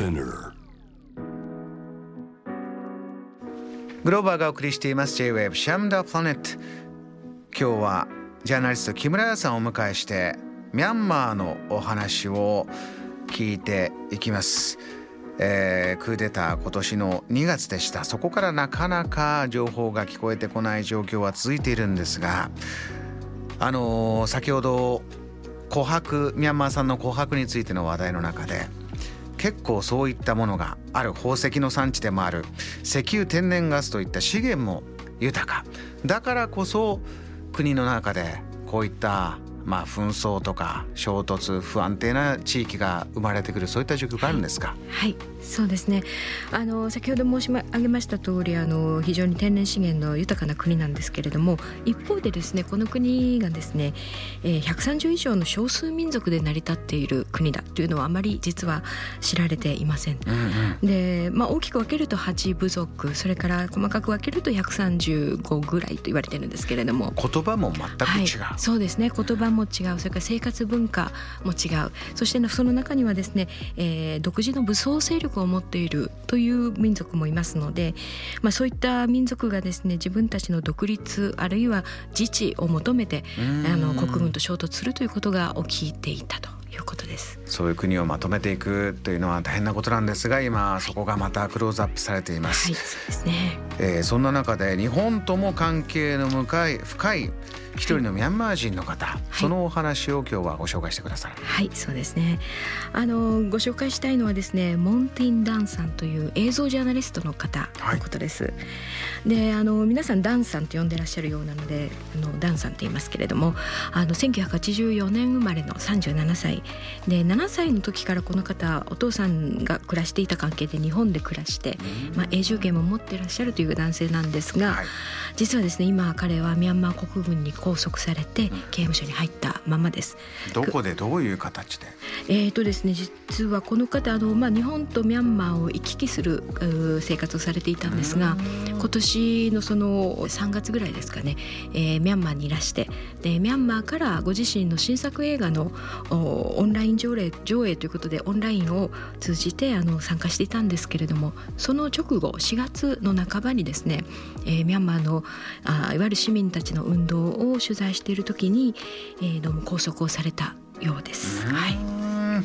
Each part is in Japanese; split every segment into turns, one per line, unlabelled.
Spinner.
グローバーがお送りしています。J-Wave シャムダープラネット今日はジャーナリスト木村屋さんをお迎えしてミャンマーのお話を聞いていきます、えークーデター今年の2月でした。そこからなかなか情報が聞こえてこない状況は続いているんですがあのー先ほど琥珀ミャンマー産の琥珀についての話題の中で結構そういったものがある宝石の産地でもある。石油天然ガスといった資源も豊か。だからこそ国の中でこういったまあ紛争とか衝突不安定な地域が生まれてくるそういった状況があるんですか、
はい、そうですね。あの先ほど申し上げました通り、あの非常に天然資源の豊かな国なんですけれども、一方でですね、この国がですね、えー、130以上の少数民族で成り立っている国だというのはあまり実は知られていません。
うんうん
で、まあ大きく分けると8部族、それから細かく分けると135ぐらいと言われているんですけれども。
言葉も全く
はい
違う、、
そうですね言葉も違うそれから生活文化も違うそしてその中にはですね、えー独自の武装勢力を持っているという民族もいますので、まあ、そういった民族がですね自分たちの独立あるいは自治を求めて
うん
あの国軍と衝突するということが起きていたということです。
そういう国をまとめていくというのは大変なことなんですが今そこがまたクローズアップされています、
はい、そうですね。
えーそんな中で日本とも関係の深い深い一人のミャンマー人の方、そのお話を今日はご紹介してください。
はい、そうですね。あのご紹介したいのはですね、モンティン・ダンさんという映像ジャーナリストの方のことです。で、あの皆さんダンさんと呼んでらっしゃるようなので、あのダンさんと言いますけれども、あの1984年生まれの37歳で、7歳の時からこの方お父さんが暮らしていた関係で日本で暮らして、まあ永住権も持っていらっしゃるという男性なんですが、
はい
実はですね、今彼はミャンマー国軍に拘束されて刑務所に入ったままです。
どこで？どういう形で？
えーとですね、実はこの方あの、まあ、日本とミャンマーを行き来する生活をされていたんですが今年のその3月ぐらいですかね、えーミャンマーにいらしてでミャンマーからご自身の新作映画のおオンライン上映上映ということでオンラインを通じてあの参加していたんですけれどもその直後4月の半ばにですね、えーミャンマーのあいわゆる市民たちの運動を取材している時に、えーどうも拘束をされたようです。はい。
うん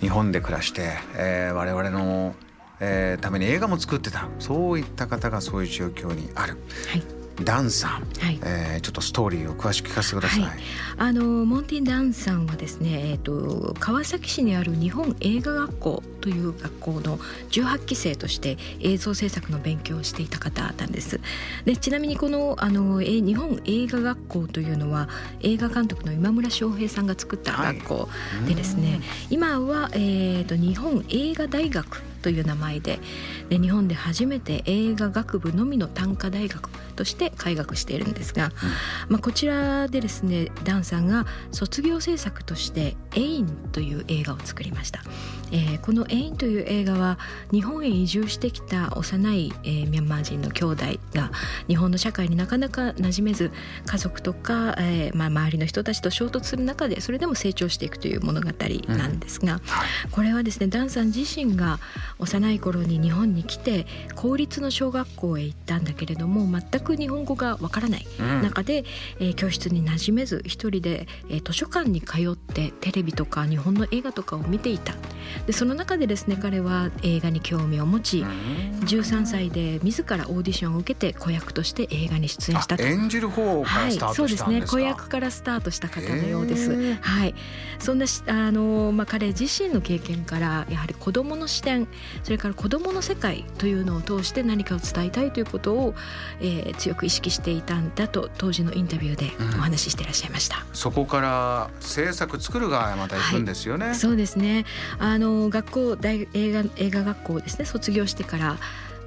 日本で暮らして、えー我々の、えーために映画も作ってたそういった方がそういう状況にある。
はい
ダンさん、
はい。
えーちょっとストーリーを詳しく聞かせてください。
はい。あのモンティン・ダンさんはですね、えー、と川崎市にある日本映画学校という学校の18期生として映像制作の勉強をしていた方なんです。でちなみにこのあのえ日本映画学校というのは映画監督の今村翔平さんが作った学校でですね、今は、えー、と日本映画大学という名前でで日本で初めて映画学部のみの短科大学として開学しているんですが、まあ、こちらでですねダンさんが卒業制作として「エイン」という映画を作りました、えーこの「エイン」という映画は日本へ移住してきた幼い、えーミャンマー人の兄弟が日本の社会になかなか馴染めず家族とか、えーまあ、周りの人たちと衝突する中でそれでも成長していくという物語なんですが、これはですねダンさん自身が幼い頃に日本に来て公立の小学校へ行ったんだけれども全く日本語がわからない
うん。
中で、えー教室に馴染めず一人で、えー図書館に通ってテレビとか日本の映画とかを見ていたでその中でですね彼は映画に興味を持ち13歳で自らオーディションを受けて子役として映画に出演したと。
あ演じる方から
はい
スター、
そうですね
トしたんですか。
子役からスタートした方のようです。
へー
はい、そんなしあの、まあ、彼自身の経験からやはり子どもの視点それから子どもの世界というのを通して何かを伝えたいということを、えー強く意識していたんだと当時のインタビューでお話ししていらっしゃいました。
そこから制作作る側へまた行くんですよね。
そうですねあの学校大映画映画学校をですね。卒業してから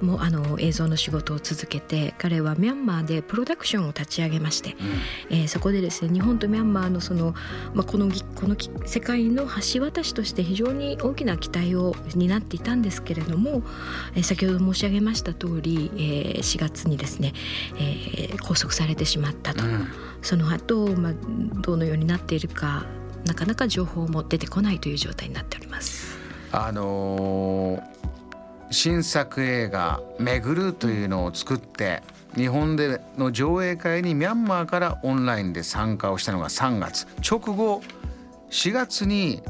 もうあの映像の仕事を続けて彼はミャンマーでプロダクションを立ち上げまして、えーそこでですね日本とミャンマーのその、まあ、このぎこのき世界の橋渡しとして非常に大きな期待を担っていたんですけれども、えー先ほど申し上げました通り、えー4月にですね、えー拘束されてしまったと、
うん。
その後、まあどのようになっているかなかなか情報も出てこないという状態になっております。
あのー新作映画「めぐる」というのを作って日本での上映会にミャンマーからオンラインで参加をしたのが3月。直後4月に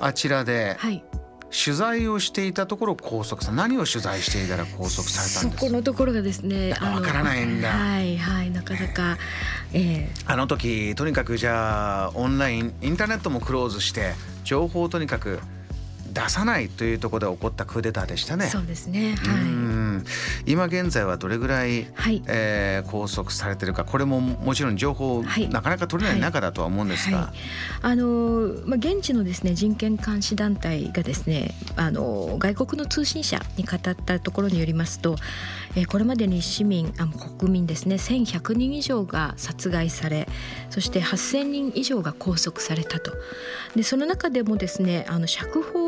あちらで
はい。
取材をしていたところ拘束さ何を取材していたら拘束されたんです
そこのところがですね
わからないんだ。
はいはいなかなかええ。
あの時とにかくじゃあオンラインインターネットもクローズして情報をとにかく出さないというところで起こったクーデターでしたね。
そうですね。
う
は
ん。今現在はどれぐらい、
いはい。
えー拘束されてるか。これももちろん情報、
はい。
なかなか取れない中だとは思うんですが、
はあのまあ、現地のですね人権監視団体がですねあの外国の通信社に語ったところによりますと、えーこれまでに市民あ国民ですね1100人以上が殺害されそして8000人以上が拘束されたと。でその中でもですねあの釈放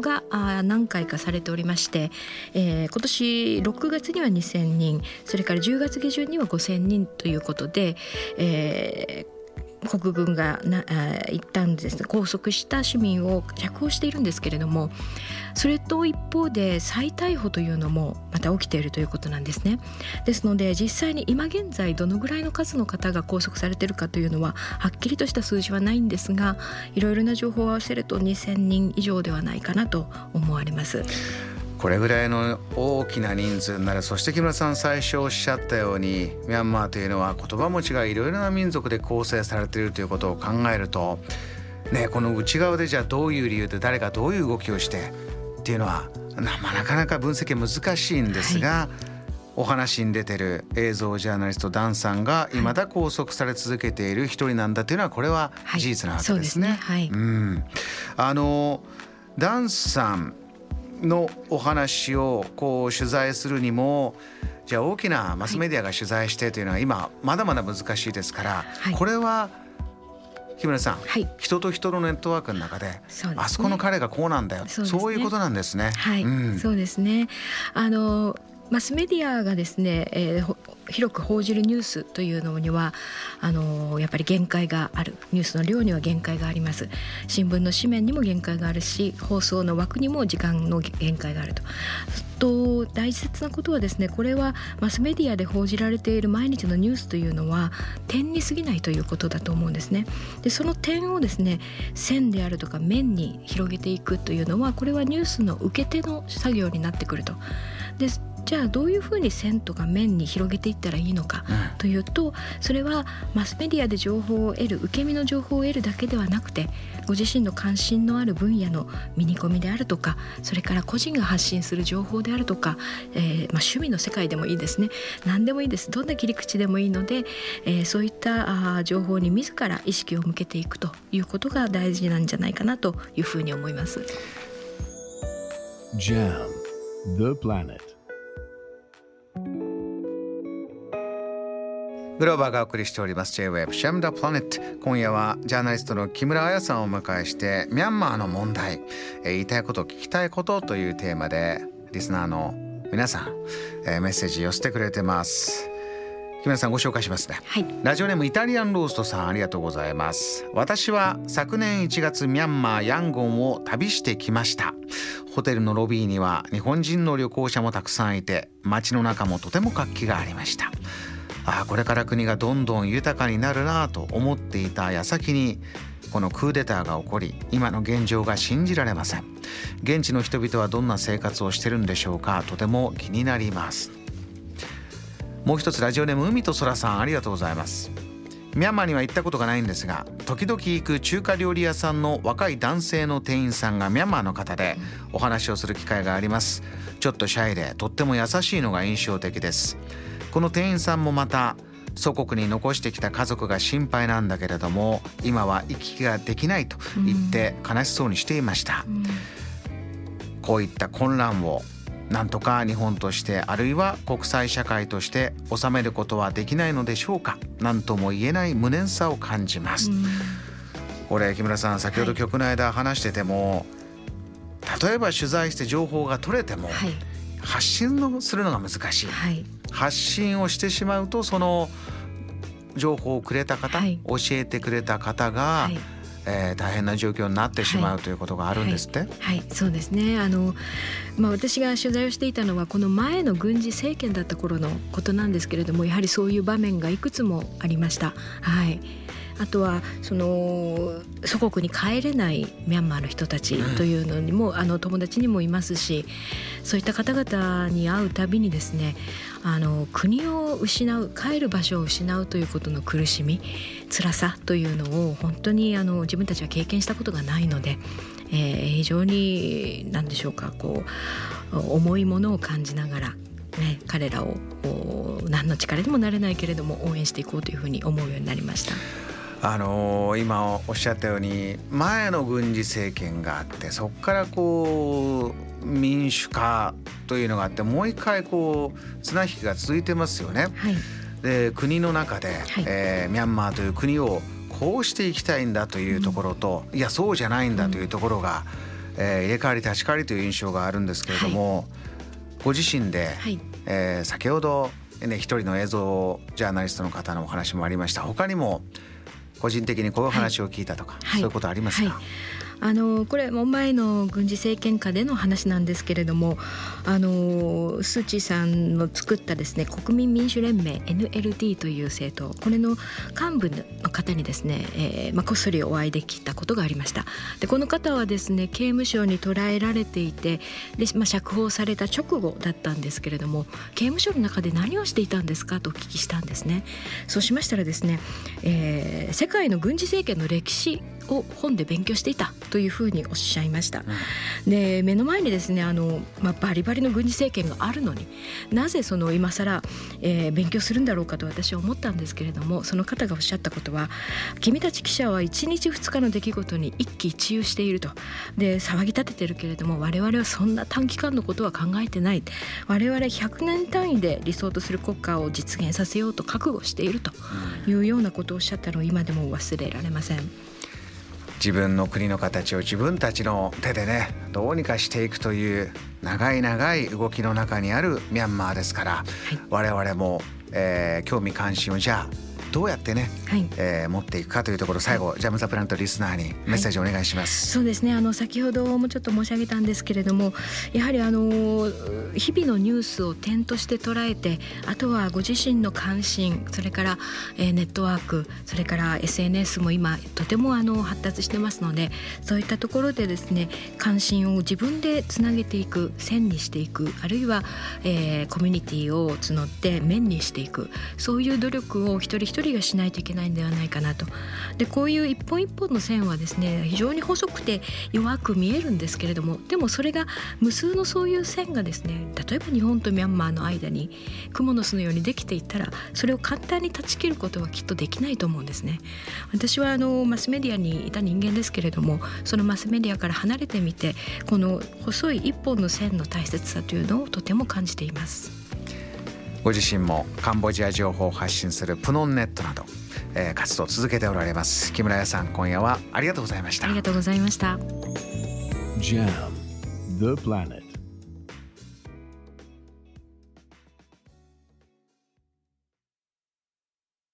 があー何回かされておりまして、えー今年6月には2,000人それから10月下旬には5,000人ということで、えー国軍がなあー一旦ですね拘束した市民を釈放しているんですけれどもそれと一方で再逮捕というのもまた起きているということなんですねですので実際に今現在どのぐらいの数の方が拘束されているかというのははっきりとした数字はないんですがいろいろな情報を合わせると2,000人以上ではないかなと思われます。
これぐらいの大きな人数になるそして木村さん最初おっしゃったようにミャンマーというのは言葉も違いいろいろな民族で構成されているということを考えると、ね、この内側でじゃあどういう理由で誰がどういう動きをしてっていうのはなまあなかなか分析は難しいんですが、お話に出てる映像ジャーナリストダンさんが未だ拘束され続けている一人なんだというのはこれは
はい
事実なわけ
そうです
ね。
ね。はい。
うん、あのダンさんのお話をこう取材するにもじゃあ大きなマスメディアが取材してというのは今まだまだ難しいですから、
はい。
これは木村さん、
はい。
人と人のネットワークの中で
ね。
あそこの彼がこうなんだよ
そうね。
いうことなんですね。
はい、
うん。
そうですね。あのマスメディアがですね、えー広く報じるニュースというのにはあのやっぱり限界がある。ニュースの量には限界があります。新聞の紙面にも限界があるし放送の枠にも時間の限界があると。と大切なことはですねこれはマスメディアで報じられている毎日のニュースというのは点に過ぎないということだと思うんですね。でその点をですね線であるとか面に広げていくというのはこれはニュースの受け手の作業になってくると。でじゃあどういうふうに線とか面に広げていったらいいのか
うん
というとそれはマスメディアで情報を得る受け身の情報を得るだけではなくてご自身の関心のある分野のミニコミであるとかそれから個人が発信する情報であるとか、えーまあ、趣味の世界でもいいですね何でもいいですどんな切り口でもいいので、えーそういったあー情報に自ら意識を向けていくということが大事なんじゃないかなというふうに思います。
Jam, the planet.
グローバーがお送りしております。J-Web シャムダプラネット今夜はジャーナリストの木村彩さんをお迎えしてミャンマーの問題、えー言いたいこと聞きたいことというテーマでリスナーの皆さん、えーメッセージ寄せてくれてます。木村さんご紹介しますね。
はい。
ラジオネームイタリアンローストさんありがとうございます。私は昨年1月ミャンマーヤンゴンを旅してきました。ホテルのロビーには日本人の旅行者もたくさんいて街の中もとても活気がありましたああこれから国がどんどん豊かになるなと思っていた矢先にこのクーデターが起こり今の現状が信じられません。現地の人々はどんな生活をしてるんでしょうかとても気になります。もう一つラジオネーム海と空さんありがとうございます。ミャンマーには行ったことがないんですが時々行く中華料理屋さんの若い男性の店員さんがミャンマーの方でお話をする機会があります。ちょっとシャイでとっても優しいのが印象的です。この店員さんもまた祖国に残してきた家族が心配なんだけれども今は行き来ができないと言って悲しそうにしていました、こういった混乱をなんとか日本としてあるいは国際社会として収めることはできないのでしょうか？何とも言えない無念さを感じます、これ木村さん先ほど曲の間話してても、例えば取材して情報が取れても、
はい
発信のするのが難しい。
はい。
発信をしてしまうとその情報をくれた方、
はい。
教えてくれた方が、
はい。
えー、大変な状況になってしまう、ということがあるんですって？
はい、そうですね。あの、まあ、私が取材をしていたのはこの前の軍事政権だった頃のことなんですけれどもやはりそういう場面がいくつもありました。はいあとはその祖国に帰れないミャンマーの人たちというのにも、うん、あの友達にもいますしそういった方々に会うたびにですねあの国を失う帰る場所を失うということの苦しみ辛さというのを本当にあの自分たちは経験したことがないので、えー、非常に何でしょうかこう重いものを感じながらね、彼らを何の力にもなれないけれども応援していこうというふうに思うようになりました。
あのー、今おっしゃったように前の軍事政権があってそこからこう民主化というのがあってもう一回こう綱引きが続いてますよね。はい、で国の中で、はい、えー、ミャンマーという国をこうしていきたいんだというところと、うん、いやそうじゃないんだというところが、うん、えー、入れ替わり立ち替わりという印象があるんですけれども、はい、ご自身で、はい、えー、先ほど、ね、一人の映像ジャーナリストの方のお話もありました。他にも個人的にこういう話を聞いたとか、はい、そういうことありますか、はい
あのこれも前の軍事政権下での話なんですけれどもあのスー・チーさんの作ったですね国民民主連盟 NLD という政党これの幹部の方にですね、えーまあ、こっそりお会いできたことがありました。でこの方はですね刑務所に捕らえられていてで、まあ、釈放された直後だったんですけれども刑務所の中で何をしていたんですかとお聞きしたんですね。そうしましたらですね、えー、世界の軍事政権の歴史を本で勉強していたというふうにおっしゃいました。うん、で目の前にですねあの、まあ、バリバリの軍事政権があるのになぜその今更、えー、勉強するんだろうかと私は思ったんですけれどもその方がおっしゃったことは君たち記者は1日2日の出来事に一喜一憂しているとで騒ぎ立ててるけれども我々はそんな短期間のことは考えてない我々100年単位で理想とする国家を実現させようと覚悟しているというようなことをおっしゃったのを今でも忘れられません。
自分の国の形を自分たちの手でねどうにかしていくという長い長い動きの中にあるミャンマーですから、はい、我々も、えー、興味関心をじゃあどうやってね、はい、えー、持っていくかというところ最後、はい、ジャム・ザ・プラントリスナーにメッセージお願いします、
はい、そうですね。あの先ほどもちょっと申し上げたんですけれどもやはりあの日々のニュースを点として捉えてあとはご自身の関心それから、えー、ネットワークそれから SNS も今とてもあの発達してますのでそういったところでですね関心を自分でつなげていく線にしていくあるいは、えー、コミュニティを募って面にしていくそういう努力を一人一人がしないといけないんではないかなと。でこういう一本一本の線はですね非常に細くて弱く見えるんですけれどもでもそれが無数のそういう線がですね例えば日本とミャンマーの間に蜘蛛の巣のようにできていったらそれを簡単に断ち切ることはきっとできないと思うんですね。私はあのマスメディアにいた人間ですけれどもそのマスメディアから離れてみてこの細い一本の線の大切さというのをとても感じています。
ご自身もカンボジア情報を発信するプノンネットなど、えー、活動を続けておられます。木村屋さん今夜はありがとうございました。
ありがとうございました。JAM The Planet